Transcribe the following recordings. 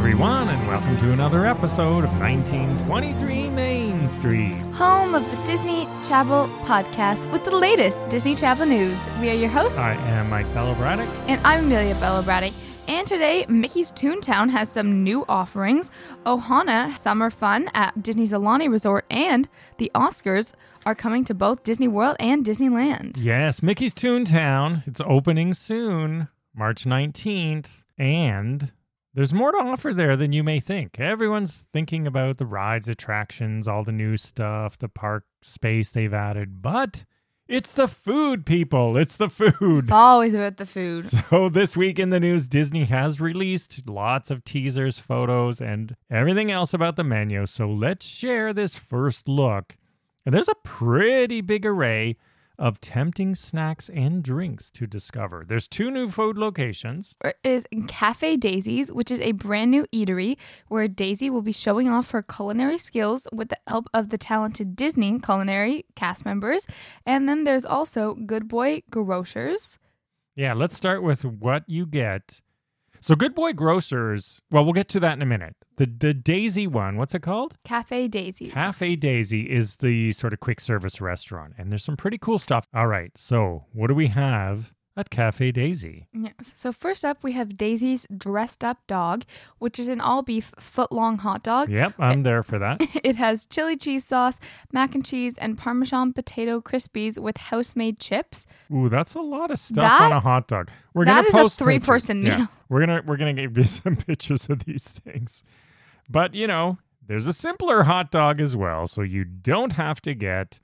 Everyone, and welcome to another episode of 1923 Main Street. home of the Disney Chapel podcast with the latest Disney Chapel news. We are your hosts, I am Mike Bello Braddock. and I'm Amelia Bello Braddock. And today, Mickey's Toontown has some new offerings. Ohana Summer Fun at Disney's Aulani Resort and the Oscars are coming to both Disney World and Disneyland. Yes, Mickey's Toontown. It's opening soon, March 19th, and there's more to offer there than you may think. Everyone's thinking about the rides, attractions, all the new stuff, the park space they've added, but it's the food, people. It's the food. It's always about the food. So, this week in the news, Disney has released lots of teasers, photos, and everything else about the menu. So, let's share this first look. And there's a pretty big array of tempting snacks and drinks to discover. There's two new food locations. Is Cafe Daisy's, which is a brand new eatery where Daisy will be showing off her culinary skills with the help of the talented Disney culinary cast members. And then there's also Good Boy Grocers. Yeah, let's start with what you get. So, Good Boy Grocers, well, we'll get to that in a minute. The, the Daisy one, what's it called? Cafe Daisy. Cafe Daisy is the sort of quick service restaurant, and there's some pretty cool stuff. All right, so what do we have at Cafe Daisy? Yes. So first up, we have Daisy's Dressed Up Dog, which is an all beef foot long hot dog. Yep, I'm there for that. It has chili cheese sauce, mac and cheese, and Parmesan potato crispies with house made chips. Ooh, that's a lot of stuff That- on a hot dog. We're that gonna is a post three-person pictures. Yeah, meal. we're gonna we're gonna give you some pictures of these things, but you know, there's a simpler hot dog as well, so you don't have to get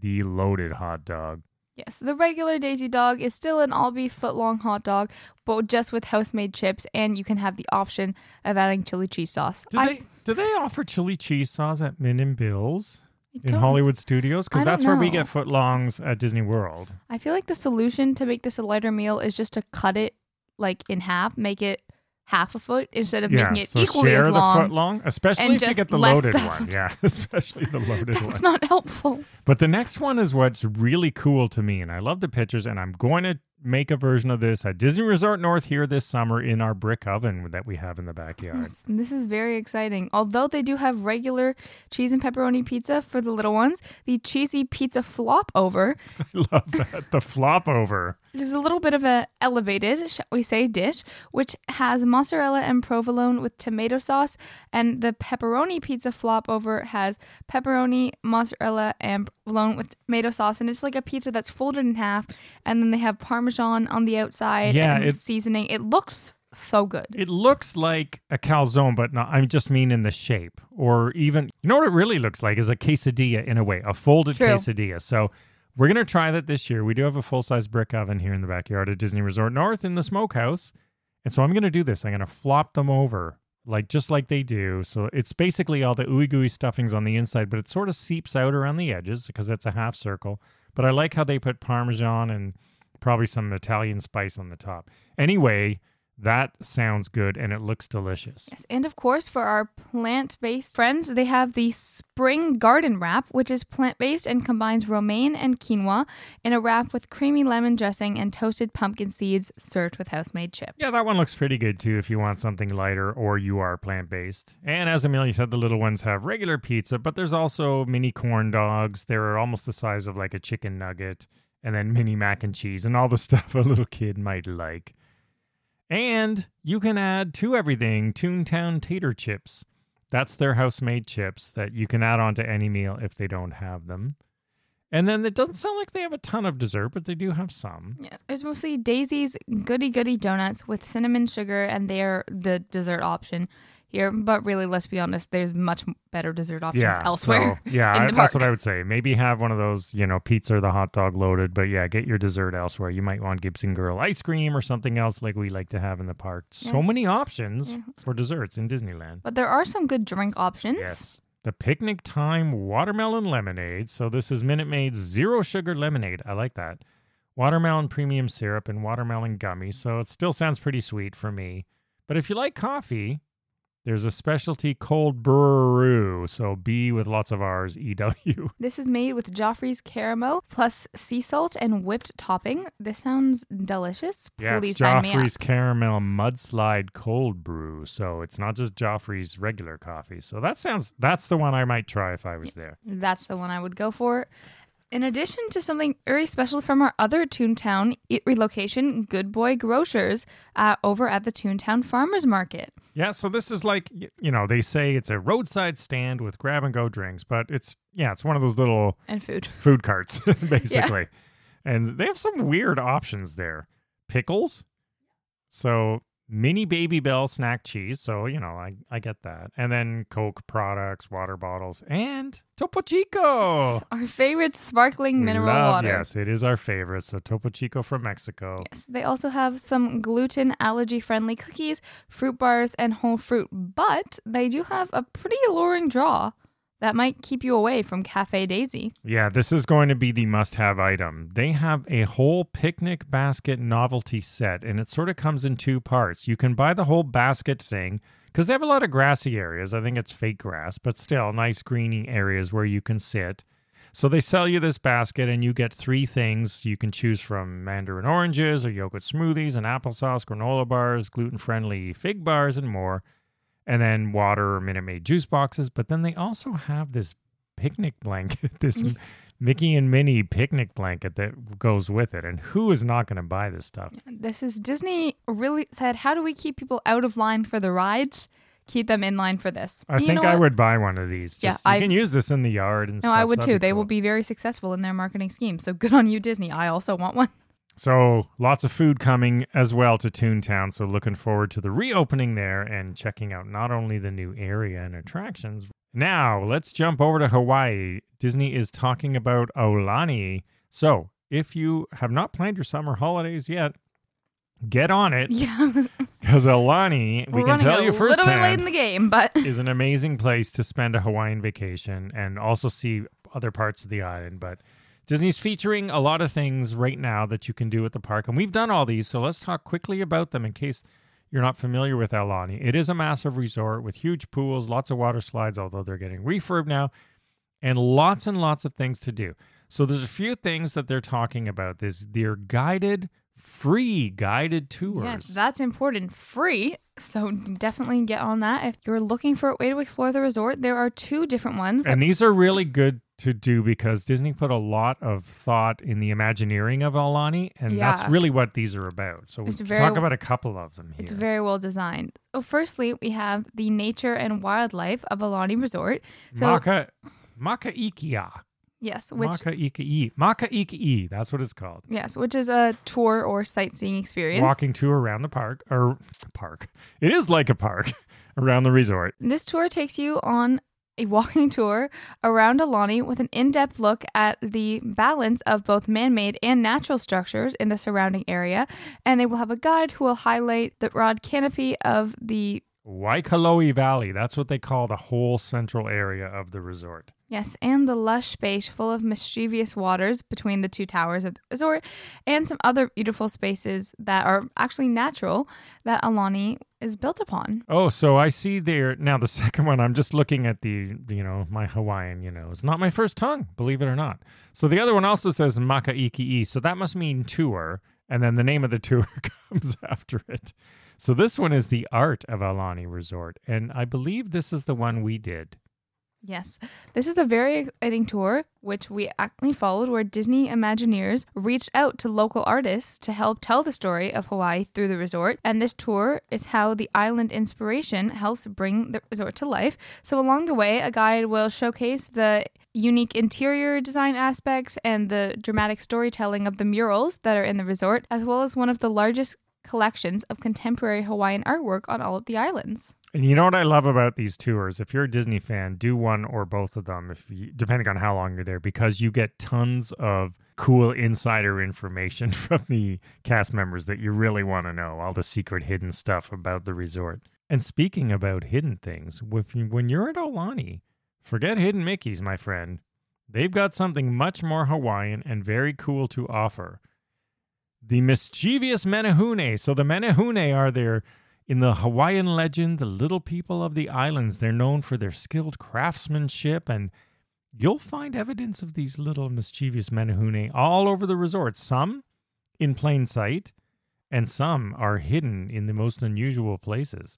the loaded hot dog. Yes, the regular Daisy dog is still an all beef foot long hot dog, but just with house made chips, and you can have the option of adding chili cheese sauce. Do I, they do they offer chili cheese sauce at Min and Bill's in Hollywood Studios? Because that's where we know. get footlongs at Disney World. I feel like the solution to make this a lighter meal is just to cut it like in half, make it half a foot instead of yeah, making it so equally share as the long. foot long, especially if you get the loaded stuff one. Yeah, especially the loaded one. That's not helpful. But the next one is what's really cool to me, and I love the pictures, and I'm going to make a version of this at Disney Resort North here this summer in our brick oven that we have in the backyard. Yes, this is very exciting. Although they do have regular cheese and pepperoni pizza for the little ones, the cheesy pizza flop over I love that. The flop over. is a little bit of a elevated, shall we say, dish, which has mozzarella and provolone with tomato sauce, and the pepperoni pizza flop over has pepperoni, mozzarella, and provolone with tomato sauce, and it's like a pizza that's folded in half, and then they have parmesan on the outside Yeah, and it's- seasoning. It looks so good. It looks like a calzone, but not, I just mean in the shape. Or even, you know what it really looks like is a quesadilla in a way, a folded True. quesadilla. So we're going to try that this year. We do have a full size brick oven here in the backyard at Disney Resort North in the smokehouse. And so I'm going to do this. I'm going to flop them over, like just like they do. So it's basically all the ooey gooey stuffings on the inside, but it sort of seeps out around the edges because it's a half circle. But I like how they put Parmesan and probably some Italian spice on the top. Anyway, that sounds good and it looks delicious. Yes, and of course, for our plant based friends, they have the Spring Garden Wrap, which is plant based and combines romaine and quinoa in a wrap with creamy lemon dressing and toasted pumpkin seeds served with house made chips. Yeah, that one looks pretty good too if you want something lighter or you are plant based. And as Amelia said, the little ones have regular pizza, but there's also mini corn dogs. They're almost the size of like a chicken nugget, and then mini mac and cheese and all the stuff a little kid might like. And you can add to everything Toontown tater chips. That's their house made chips that you can add on to any meal if they don't have them. And then it doesn't sound like they have a ton of dessert, but they do have some. Yeah, there's mostly Daisy's Goody Goody Donuts with cinnamon sugar, and they're the dessert option here. But really, let's be honest, there's much better dessert options yeah, elsewhere. So, yeah, I- that's what. I would say. Maybe have one of those, you know, pizza or the hot dog loaded, but yeah, get your dessert elsewhere. You might want Gibson Girl ice cream or something else like we like to have in the park. So many options Yeah. for desserts in Disneyland. But there are some good drink options. Yes. The picnic time watermelon lemonade. So this is Minute Maid's zero sugar lemonade. I like that. Watermelon premium syrup and watermelon gummies. So it still sounds pretty sweet for me. But if you like coffee, There's a specialty cold brew, so B with lots of R's, E W. This is made with Joffrey's caramel plus sea salt and whipped topping. This sounds delicious. Yeah, Please it's sign me up. Joffrey's caramel mudslide cold brew, so it's not just Joffrey's regular coffee. So that sounds that's the one I might try if I was there. That's the one I would go for. In addition to something very special from our other Toontown relocation, Good Boy Grocers, uh, over at the Toontown Farmers Market. Yeah, so this is like you know they say it's a roadside stand with grab and go drinks, but it's yeah it's one of those little And food. food carts basically, and they have some weird options there. Pickles, so mini Babybel snack cheese. So you know I I get that, and then Coke products, water bottles, and Topo Chico. Our favorite sparkling mineral love- water. Yes, it is our favorite. So Topo Chico from Mexico. Yes, they also have some gluten allergy friendly cookies, fruit bars, and whole fruit, but they do have a pretty alluring draw that might keep you away from Cafe Daisy. Yeah, this is going to be the must have item. They have a whole picnic basket novelty set, and it sort of comes in two parts. You can buy the whole basket thing because they have a lot of grassy areas. I think it's fake grass, but still nice greeny areas where you can sit. So they sell you this basket, and you get three things. You can choose from mandarin oranges or yogurt smoothies and applesauce, granola bars, gluten friendly fig bars, and more. And then water or Minute Maid juice boxes. But then they also have this picnic blanket, this mm-hmm. Mickey and Minnie picnic blanket that goes with it. And who is not going to buy this stuff? This is Disney really said, how do we keep people out of line for the rides? Keep them in line for this. I you think I what? would buy one of these. Yeah, Just, you I- can use this in the yard and No, stuff. I would that'd too. They will be very successful in their marketing scheme. So good on you, Disney. I also want one. So lots of food coming as well to Toontown. So looking forward to the reopening there and checking out not only the new area and attractions. Now let's jump over to Hawaii. Disney is talking about Aulani. So if you have not planned your summer holidays yet, get on it Yeah, because Aulani, we can tell a you little bit late in the game, but is an amazing place to spend a Hawaiian vacation and also see other parts of the island. But Disney's featuring a lot of things right now that you can do at the park, and we've done all these. So let's talk quickly about them in case you're not familiar with Aulani. It is a massive resort with huge pools, lots of water slides, although they're getting refurb now, and lots and lots of things to do. So there's a few things that they're talking about. There's their guided, free guided tours. yes, that's important. Free. So definitely get on that. If you're looking for a way to explore the resort, there are two different ones. And these are really good to do because Disney put a lot of thought in the Imagineering of Aulani, and that's really what these are about. So we It's can very- talk about a couple of them here. It's very well designed. Oh, firstly, we have the nature and wildlife of Aulani Resort. So Maka, Makaikia. yes, which Makaikai. Makaikai. That's what it's called. yes, which is a tour or sightseeing experience. Walking tour around the park, or park. It is like a park around the resort. This tour takes you on a walking tour around Aulani with an in depth look at the balance of both man made and natural structures in the surrounding area. And they will have a guide who will highlight the broad canopy of the Waikolohe Valley. That's what they call the whole central area of the resort. Yes, and the lush space full of mischievous waters between the two towers of the resort, and some other beautiful spaces that are actually natural that Aulani is built upon. Oh, so I see there now the second one. I'm just looking at the, you know, my Hawaiian, you know, it's not my first tongue, believe it or not. So the other one also says Makaiki'i. So that must mean tour. And then the name of the tour comes after it. So this one is the Art of Aulani Resort. And I believe this is the one we did. Yes, this is a very exciting tour, which we actually followed, where Disney Imagineers reached out to local artists to help tell the story of Hawaii through the resort. And this tour is how the island inspiration helps bring the resort to life. So, along the way, a guide will showcase the unique interior design aspects and the dramatic storytelling of the murals that are in the resort, as well as one of the largest collections of contemporary Hawaiian artwork on all of the islands. And you know what I love about these tours? If you're a Disney fan, do one or both of them, if you, depending on how long you're there, because you get tons of cool insider information from the cast members that you really want to know, all the secret hidden stuff about the resort. And speaking about hidden things, when you're at Aulani, forget hidden Mickeys, my friend. They've got something much more Hawaiian and very cool to offer. The mischievous Menehune. So the Menehune are their In the Hawaiian legend, the little people of the islands, they're known for their skilled craftsmanship, and you'll find evidence of these little mischievous menehune all over the resort. Some in plain sight, and some are hidden in the most unusual places.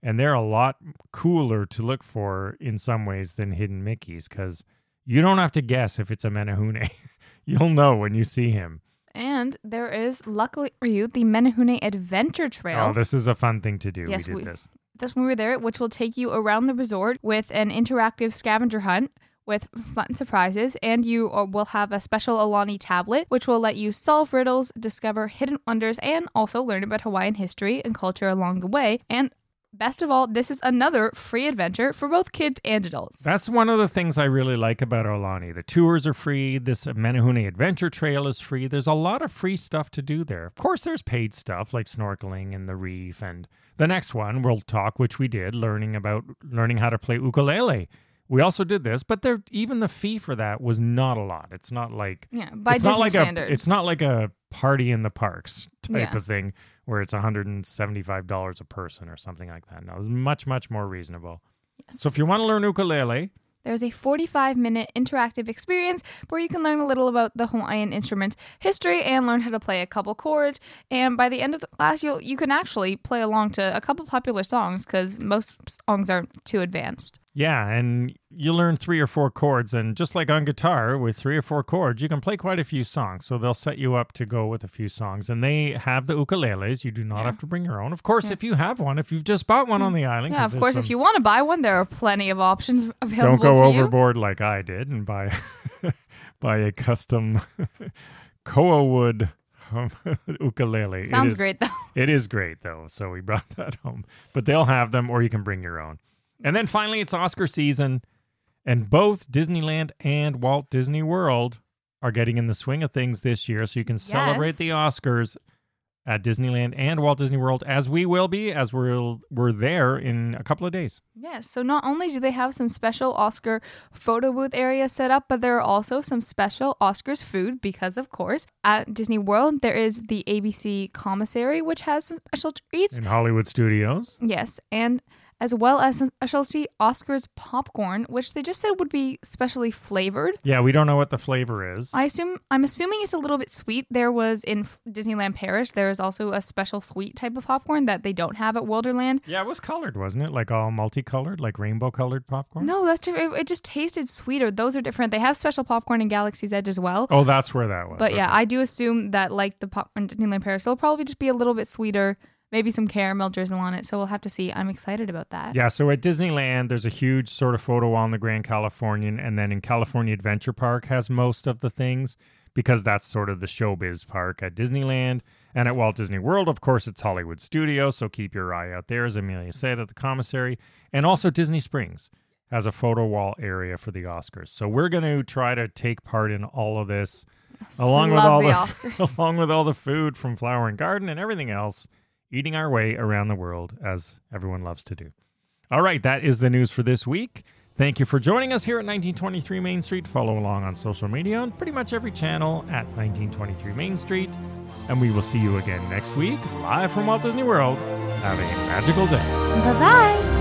And they're a lot cooler to look for in some ways than hidden Mickeys because you don't have to guess if it's a menehune. You'll know when you see him. And there is, luckily for you, the Menehune Adventure Trail. Oh, this is a fun thing to do. Yes, we did we- this. this when we were there, which will take you around the resort with an interactive scavenger hunt with fun surprises, and you uh, will have a special Aulani tablet, which will let you solve riddles, discover hidden wonders, and also learn about Hawaiian history and culture along the way. And best of all, this is another free adventure for both kids and adults. That's one of the things I really like about Aulani. The tours are free. This Menehune Adventure Trail is free. There's a lot of free stuff to do there. Of course, there's paid stuff like snorkeling in the reef, and the next one we'll talk, which we did, learning about learning how to play ukulele. We also did this, but there even the fee for that was not a lot. It's not like Yeah, by it's Disney not like standards. a it's not like a party in the parks type Yeah. of thing where it's $175 a person or something like that. No, it's much much more reasonable. So if you want to learn ukulele, There's a 45 minute interactive experience where you can learn a little about the Hawaiian instrument history and learn how to play a couple chords. And by the end of the class, you'll, you can actually play along to a couple popular songs because most songs aren't too advanced. Yeah, and you learn three or four chords, and just like on guitar, with three or four chords, you can play quite a few songs. So they'll set you up to go with a few songs, and they have the ukuleles. You do not Yeah. have to bring your own. Of course, if you have one, if you've just bought one on the island, Yeah, of course, some- if you want to buy one, there are plenty of options available don't go to you. overboard like I did and buy buy a custom koa wood um, ukulele. It Sounds is- great, though. It is great though, so we brought that home. But they'll have them, or you can bring your own. And then finally, it's Oscar season, and both Disneyland and Walt Disney World are getting in the swing of things this year, so you can celebrate the Oscars at Disneyland and Walt Disney World, as we will be, as we're we're there in a couple of days. Yes, so not only do they have some special Oscar photo booth area set up, but there are also some special Oscars food because, of course, at Disney World, there is the ABC commissary, which has some special treats. In Hollywood Studios, Yes, and as well as some specialty Oscars popcorn, which they just said would be specially flavored. yeah, we don't know what the flavor is. I assume I'm assuming it's a little bit sweet. There was in Disneyland Paris, there is also a special sweet type of popcorn that they don't have at Wilderland. yeah, it was colored, wasn't it? Like all multicolored, like rainbow colored popcorn. No, that's it, it just tasted sweeter. Those are different. They have special popcorn in Galaxy's Edge as well. Oh, that's where that was. But yeah, I do assume that like the popcorn in Disneyland Paris, they'll probably just be a little bit sweeter, maybe some caramel drizzle on it. So we'll have to see. I'm excited about that. Yeah, so at Disneyland, there's a huge sort of photo wall in the Grand Californian, and then in California Adventure Park has most of the things because that's sort of the showbiz park at Disneyland. And at Walt Disney World, of course, it's Hollywood Studios, so keep your eye out there, as Amelia said, at the commissary. And also Disney Springs has a photo wall area for the Oscars. So we're going to try to take part in all of this, along with all the the, along with all the food from Flower and Garden and everything else, eating our way around the world as everyone loves to do. All right, that is the news for this week. Thank you for joining us here at 1923 Main Street. Follow along on social media on pretty much every channel at 1923 Main Street. And we will see you again next week, live from Walt Disney World. Have a magical day. Bye bye.